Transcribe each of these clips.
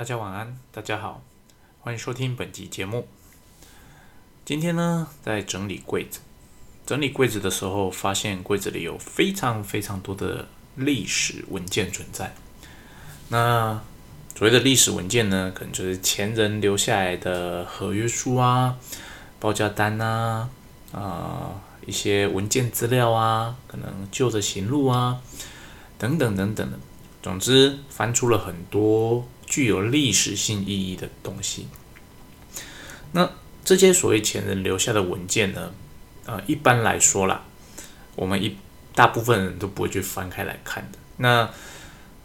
大家晚安，大家好，欢迎收听本集节目。今天呢，在整理柜子，整理柜子的时候，发现柜子里有非常非常多的历史文件存在。那所谓的历史文件呢，可能就是前人留下来的合约书啊、报价单啊、啊一些文件资料啊，可能旧的行录啊，等等等等的。总之，翻出了很多具有历史性意义的东西。那这些所谓前人留下的文件呢？呃，一般来说啦，我们一大部分人都不会去翻开来看的。那，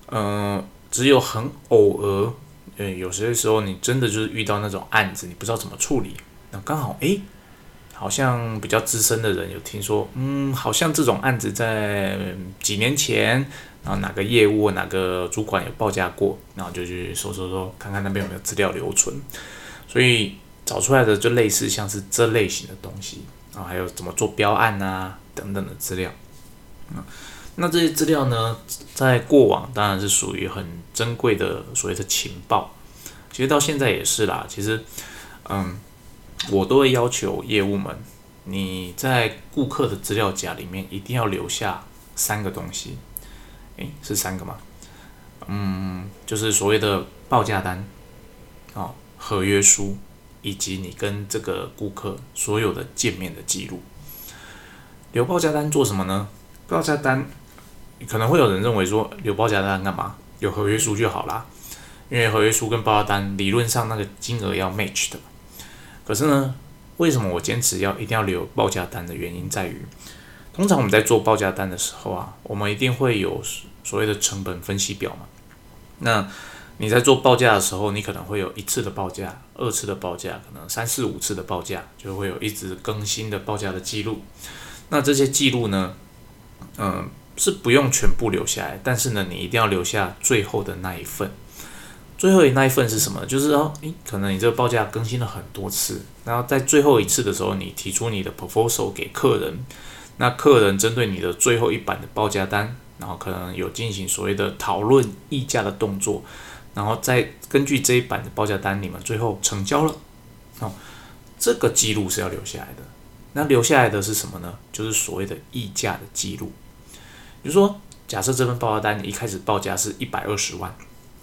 呃，只有很偶尔，呃，有些时候你真的就是遇到那种案子，你不知道怎么处理，那刚好，诶，好像比较资深的人有听说，嗯，好像这种案子在几年前。然后哪个业务哪个主管有报价过，然后就去搜搜搜，看看那边有没有资料留存。所以找出来的就类似像是这类型的东西啊，还有怎么做标案啊等等的资料。嗯，那这些资料呢，在过往当然是属于很珍贵的所谓的情报。其实到现在也是啦。其实，嗯，我都会要求业务们，你在顾客的资料夹里面一定要留下三个东西。诶，是三个吗？嗯，就是所谓的报价单，哦，合约书，以及你跟这个顾客所有的见面的记录。留报价单做什么呢？报价单可能会有人认为说，留报价单干嘛？有合约书就好啦，因为合约书跟报价单理论上那个金额要 match 的。可是呢，为什么我坚持要一定要留报价单的原因在于？通常我们在做报价单的时候啊，我们一定会有所谓的成本分析表嘛。那你在做报价的时候，你可能会有一次的报价、二次的报价，可能三四五次的报价，就会有一直更新的报价的记录。那这些记录呢，嗯，是不用全部留下来，但是呢，你一定要留下最后的那一份。最后的那一份是什么？就是说，诶，可能你这个报价更新了很多次，然后在最后一次的时候，你提出你的 proposal 给客人。那客人针对你的最后一版的报价单，然后可能有进行所谓的讨论议价的动作，然后再根据这一版的报价单，你们最后成交了，哦，这个记录是要留下来的。那留下来的是什么呢？就是所谓的议价的记录。比如说，假设这份报价单一开始报价是一百二十万，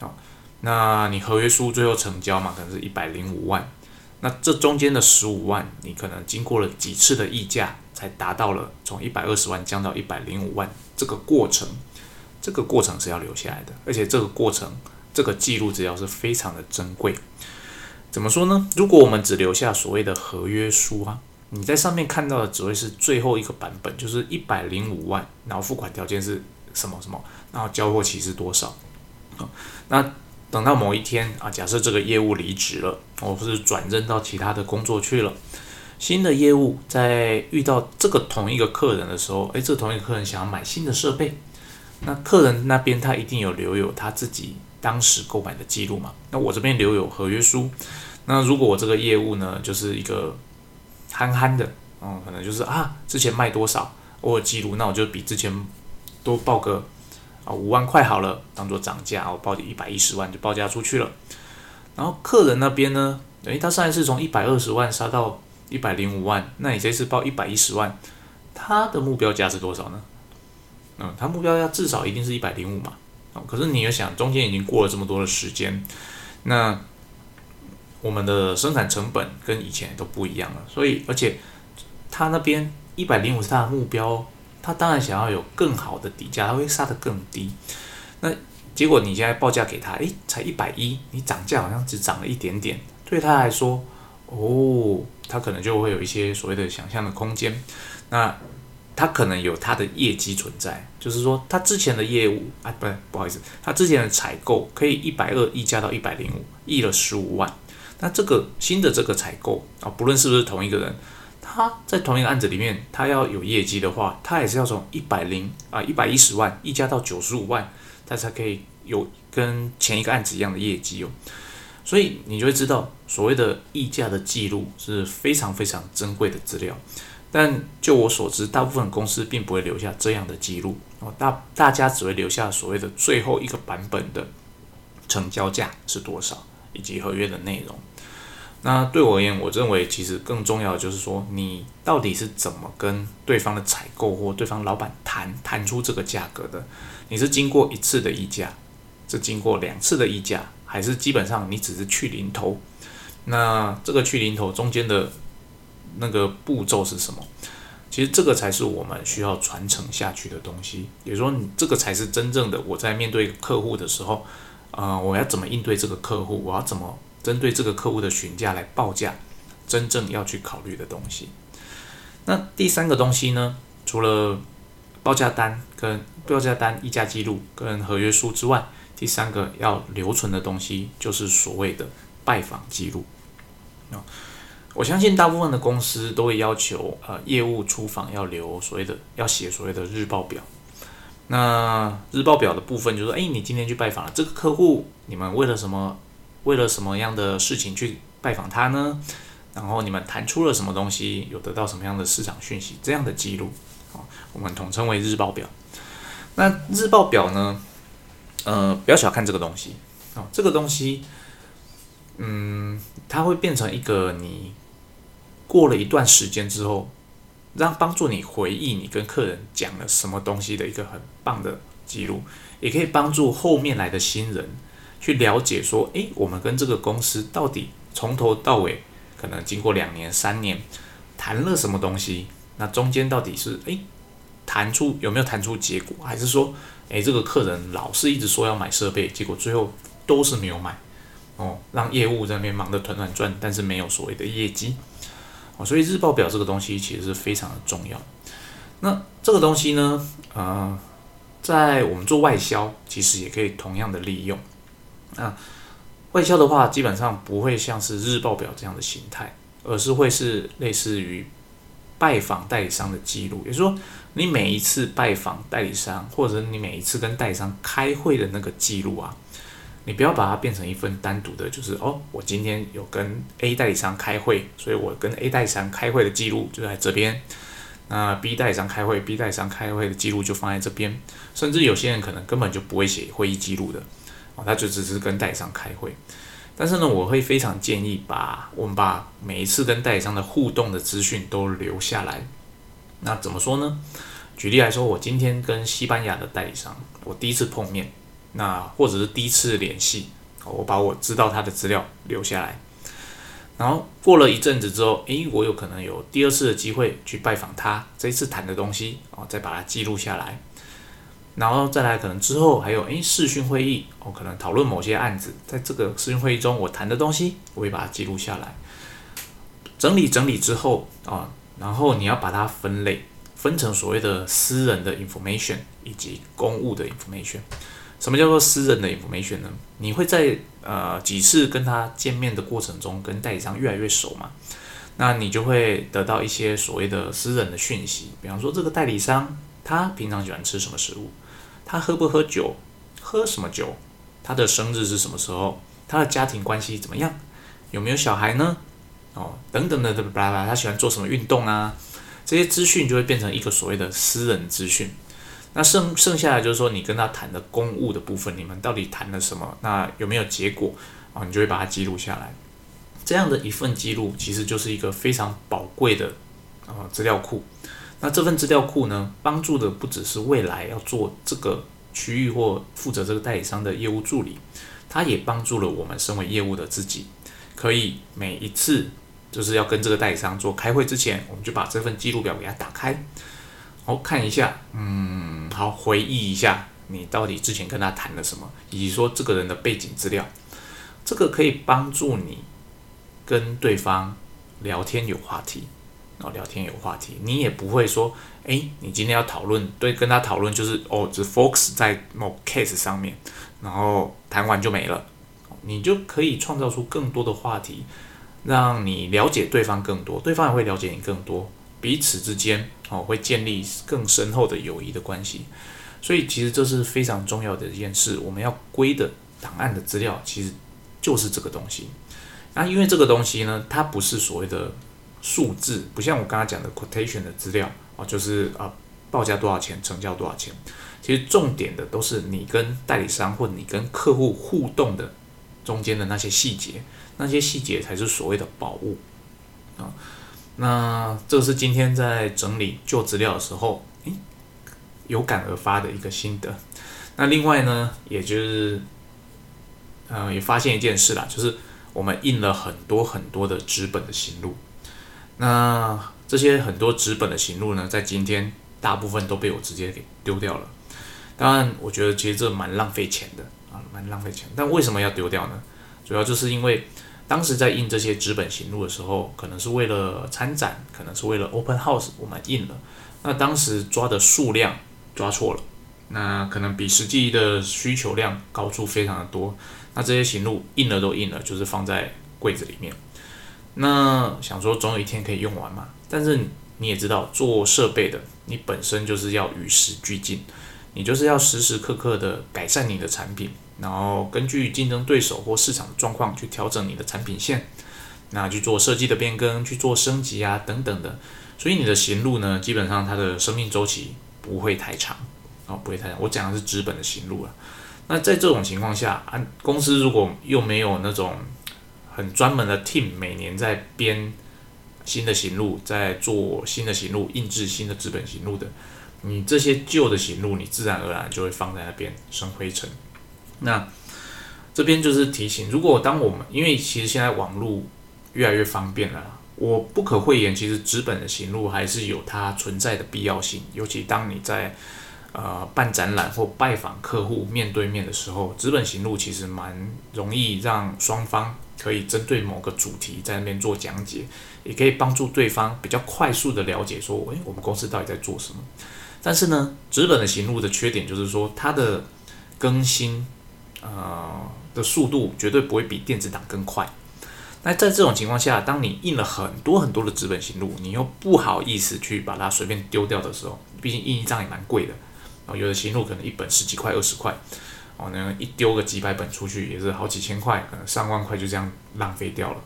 哦，那你合约书最后成交嘛，可能是一百零五万，那这中间的十五万，你可能经过了几次的议价。才达到了从一百二十万降到一百零五万这个过程，这个过程是要留下来的，而且这个过程这个记录资料是非常的珍贵。怎么说呢？如果我们只留下所谓的合约书啊，你在上面看到的只会是最后一个版本，就是一百零五万，然后付款条件是什么什么，然后交货期是多少啊？那等到某一天啊，假设这个业务离职了，或是转任到其他的工作去了。新的业务在遇到这个同一个客人的时候，诶，这同一个客人想要买新的设备，那客人那边他一定有留有他自己当时购买的记录嘛？那我这边留有合约书。那如果我这个业务呢，就是一个憨憨的，嗯，可能就是啊，之前卖多少我有记录，那我就比之前多报个啊五万块好了，当做涨价，我报一百一十万就报价出去了。然后客人那边呢，诶，他上一次从一百二十万杀到。一百零五万，那你这次报一百一十万，他的目标价是多少呢？嗯，他目标价至少一定是一百零五嘛。哦，可是你要想，中间已经过了这么多的时间，那我们的生产成本跟以前都不一样了，所以而且他那边一百零五是他的目标，他当然想要有更好的底价，他会杀得更低。那结果你现在报价给他，诶，才一百一，你涨价好像只涨了一点点，对他来说。哦，他可能就会有一些所谓的想象的空间，那他可能有他的业绩存在，就是说他之前的业务啊，不，不好意思，他之前的采购可以一百二溢价到一百零五，溢了十五万。那这个新的这个采购啊，不论是不是同一个人，他在同一个案子里面，他要有业绩的话，他也是要从一百零啊一百一十万溢价到九十五万，他才可以有跟前一个案子一样的业绩哦。所以你就会知道，所谓的溢价的记录是非常非常珍贵的资料。但就我所知，大部分公司并不会留下这样的记录哦。大大家只会留下所谓的最后一个版本的成交价是多少，以及合约的内容。那对我而言，我认为其实更重要的就是说，你到底是怎么跟对方的采购或对方老板谈谈出这个价格的？你是经过一次的议价，是经过两次的议价，还是基本上你只是去零头？那这个去零头中间的那个步骤是什么？其实这个才是我们需要传承下去的东西。也就是说，你这个才是真正的我在面对客户的时候，呃，我要怎么应对这个客户？我要怎么针对这个客户的询价来报价？真正要去考虑的东西。那第三个东西呢？除了报价单跟报价单、议价记录跟合约书之外，第三个要留存的东西就是所谓的拜访记录。啊。我相信大部分的公司都会要求，呃，业务出访要留所谓的，要写所谓的日报表。那日报表的部分就是说，哎，你今天去拜访了这个客户，你们为了什么？为了什么样的事情去拜访他呢？然后你们谈出了什么东西？有得到什么样的市场讯息？这样的记录，啊，我们统称为日报表。那日报表呢？呃，不要小看这个东西，啊，这个东西，嗯，它会变成一个你。过了一段时间之后，让帮助你回忆你跟客人讲了什么东西的一个很棒的记录，也可以帮助后面来的新人去了解说，诶，我们跟这个公司到底从头到尾，可能经过两年、三年，谈了什么东西？那中间到底是诶，谈出有没有谈出结果，还是说，诶，这个客人老是一直说要买设备，结果最后都是没有买，哦，让业务在那边忙得团团转，但是没有所谓的业绩。哦，所以日报表这个东西其实是非常的重要。那这个东西呢，呃，在我们做外销，其实也可以同样的利用。那外销的话，基本上不会像是日报表这样的形态，而是会是类似于拜访代理商的记录。也就是说，你每一次拜访代理商，或者你每一次跟代理商开会的那个记录啊。你不要把它变成一份单独的，就是哦，我今天有跟 A 代理商开会，所以我跟 A 代理商开会的记录就在这边。那 B 代理商开会，B 代理商开会的记录就放在这边。甚至有些人可能根本就不会写会议记录的，哦，他就只是跟代理商开会。但是呢，我会非常建议把我们把每一次跟代理商的互动的资讯都留下来。那怎么说呢？举例来说，我今天跟西班牙的代理商，我第一次碰面。那或者是第一次联系，我把我知道他的资料留下来，然后过了一阵子之后，诶，我有可能有第二次的机会去拜访他，这一次谈的东西哦，再把它记录下来，然后再来可能之后还有诶视讯会议，我可能讨论某些案子，在这个视讯会议中我谈的东西，我会把它记录下来，整理整理之后啊，然后你要把它分类，分成所谓的私人的 information 以及公务的 information。什么叫做私人的 information 呢？你会在呃几次跟他见面的过程中，跟代理商越来越熟嘛？那你就会得到一些所谓的私人的讯息，比方说这个代理商他平常喜欢吃什么食物，他喝不喝酒，喝什么酒，他的生日是什么时候，他的家庭关系怎么样，有没有小孩呢？哦，等等的，巴拉巴拉，他喜欢做什么运动啊？这些资讯就会变成一个所谓的私人资讯。那剩剩下来就是说，你跟他谈的公务的部分，你们到底谈了什么？那有没有结果啊？你就会把它记录下来。这样的一份记录，其实就是一个非常宝贵的啊资料库。那这份资料库呢，帮助的不只是未来要做这个区域或负责这个代理商的业务助理，它也帮助了我们身为业务的自己，可以每一次就是要跟这个代理商做开会之前，我们就把这份记录表给他打开。好看一下，嗯，好，回忆一下你到底之前跟他谈了什么，以及说这个人的背景资料，这个可以帮助你跟对方聊天有话题，哦，聊天有话题，你也不会说，哎，你今天要讨论，对，跟他讨论就是哦，只 focus 在某 case 上面，然后谈完就没了，你就可以创造出更多的话题，让你了解对方更多，对方也会了解你更多。彼此之间哦，会建立更深厚的友谊的关系，所以其实这是非常重要的一件事。我们要归的档案的资料，其实就是这个东西。那因为这个东西呢，它不是所谓的数字，不像我刚刚讲的 quotation 的资料哦，就是啊报价多少钱，成交多少钱。其实重点的都是你跟代理商或你跟客户互动的中间的那些细节，那些细节才是所谓的宝物啊。那这是今天在整理旧资料的时候，诶，有感而发的一个心得。那另外呢，也就是，呃，也发现一件事啦，就是我们印了很多很多的纸本的行路。那这些很多纸本的行路呢，在今天大部分都被我直接给丢掉了。当然，我觉得其实这蛮浪费钱的啊，蛮浪费钱。但为什么要丢掉呢？主要就是因为。当时在印这些纸本行录的时候，可能是为了参展，可能是为了 open house，我们印了。那当时抓的数量抓错了，那可能比实际的需求量高出非常的多。那这些行录印了都印了，就是放在柜子里面。那想说总有一天可以用完嘛？但是你也知道，做设备的，你本身就是要与时俱进，你就是要时时刻刻的改善你的产品。然后根据竞争对手或市场的状况去调整你的产品线，那去做设计的变更，去做升级啊等等的。所以你的行路呢，基本上它的生命周期不会太长，哦，不会太长。我讲的是资本的行路了。那在这种情况下，啊，公司如果又没有那种很专门的 team，每年在编新的行路，在做新的行路，印制新的资本行路的，你这些旧的行路，你自然而然就会放在那边生灰尘。那这边就是提醒，如果当我们因为其实现在网络越来越方便了，我不可讳言，其实纸本的行路还是有它存在的必要性。尤其当你在呃办展览或拜访客户面对面的时候，纸本行路其实蛮容易让双方可以针对某个主题在那边做讲解，也可以帮助对方比较快速的了解说，诶，我们公司到底在做什么。但是呢，纸本的行路的缺点就是说它的更新。呃的速度绝对不会比电子档更快。那在这种情况下，当你印了很多很多的纸本行录，你又不好意思去把它随便丢掉的时候，毕竟印一张也蛮贵的。哦，有的行录可能一本十几块、二十块，哦，那一丢个几百本出去也是好几千块，可能上万块就这样浪费掉了。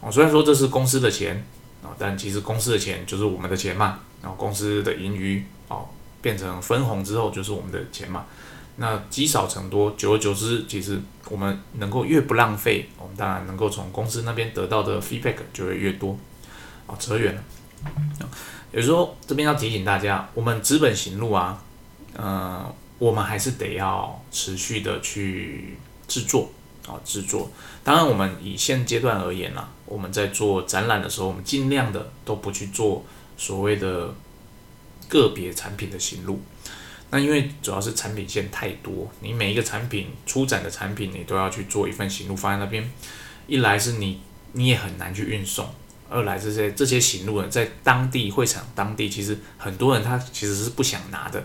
哦，虽然说这是公司的钱，啊，但其实公司的钱就是我们的钱嘛。然后公司的盈余哦变成分红之后就是我们的钱嘛。那积少成多，久而久之，其实我们能够越不浪费，我们当然能够从公司那边得到的 feedback 就会越多。啊，扯远了。有时候这边要提醒大家，我们资本行路啊，呃，我们还是得要持续的去制作啊，制作。当然，我们以现阶段而言啦，我们在做展览的时候，我们尽量的都不去做所谓的个别产品的行路。那因为主要是产品线太多，你每一个产品出展的产品，你都要去做一份行路放在那边。一来是你你也很难去运送，二来这些这些行路呢，在当地会场当地，其实很多人他其实是不想拿的。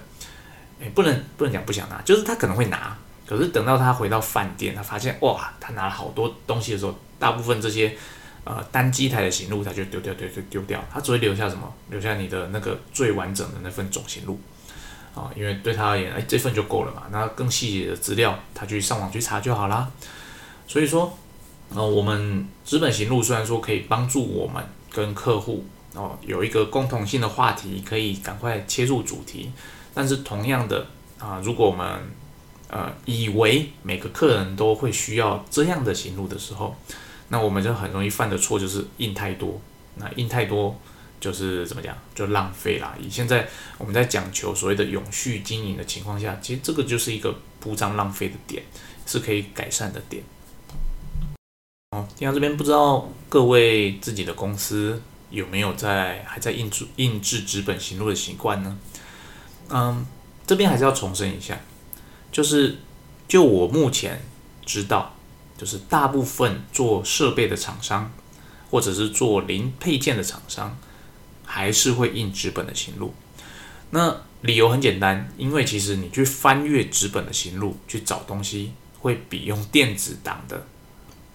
诶，不能不能讲不想拿，就是他可能会拿，可是等到他回到饭店，他发现哇，他拿了好多东西的时候，大部分这些呃单机台的行路他就丢掉丢丢丢掉，他只会留下什么？留下你的那个最完整的那份总行路。啊，因为对他而言，哎，这份就够了嘛。那更细节的资料，他去上网去查就好啦。所以说，呃，我们资本行路虽然说可以帮助我们跟客户哦有一个共同性的话题，可以赶快切入主题，但是同样的啊，如果我们呃以为每个客人都会需要这样的行路的时候，那我们就很容易犯的错就是印太多。那印太多。就是怎么讲，就浪费啦。以现在我们在讲求所谓的永续经营的情况下，其实这个就是一个铺张浪费的点，是可以改善的点。哦，听到这边不知道各位自己的公司有没有在还在印制印制纸本行路的习惯呢？嗯，这边还是要重申一下，就是就我目前知道，就是大部分做设备的厂商，或者是做零配件的厂商。还是会印纸本的行路，那理由很简单，因为其实你去翻阅纸本的行路去找东西，会比用电子档的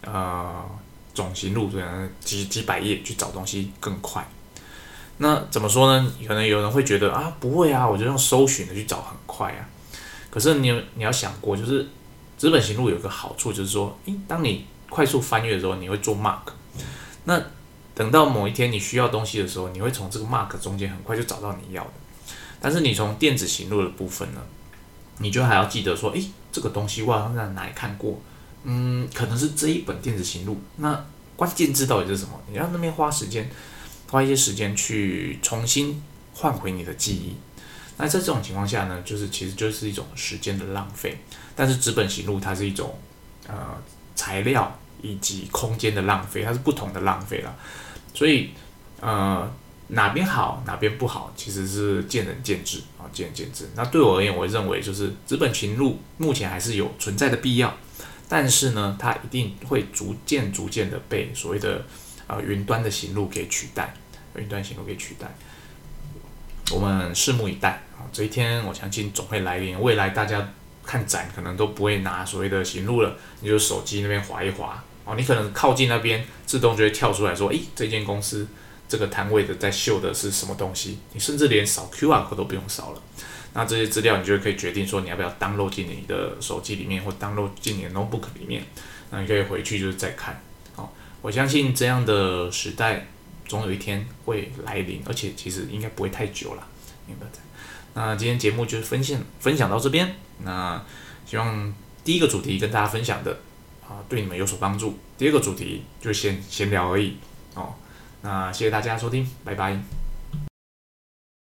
呃总行路，可能几几百页去找东西更快。那怎么说呢？可能有人会觉得啊，不会啊，我就用搜寻的去找很快啊。可是你你要想过，就是纸本行路有个好处，就是说，诶，当你快速翻阅的时候，你会做 mark，那。等到某一天你需要东西的时候，你会从这个 mark 中间很快就找到你要的。但是你从电子行录的部分呢，你就还要记得说，诶，这个东西我好像在哪里看过，嗯，可能是这一本电子行录。那关键字到底是什么？你要那边花时间，花一些时间去重新换回你的记忆。那在这种情况下呢，就是其实就是一种时间的浪费。但是纸本行录它是一种呃材料以及空间的浪费，它是不同的浪费了。所以呃哪边好哪边不好，其实是见仁见智啊，见仁见智。那对我而言，我认为就是纸本行录目前还是有存在的必要，但是呢，它一定会逐渐逐渐的被所谓的呃云端的行录给取代，云端行录给取代。我们拭目以待啊！这一天我相信总会来临。未来大家看展可能都不会拿所谓的行路了，你就手机那边划一划哦，你可能靠近那边，自动就会跳出来说：“诶，这间公司这个摊位的在秀的是什么东西？”你甚至连扫 QR code 都不用扫了。那这些资料你就可以决定说你要不要 download 进你的手机里面，或 download 进你的 notebook 里面。那你可以回去就是再看。哦，我相信这样的时代。总有一天会来临，而且其实应该不会太久了，明白那今天节目就是分享分享到这边，那希望第一个主题跟大家分享的啊，对你们有所帮助。第二个主题就闲闲聊而已哦。那谢谢大家收听，拜拜。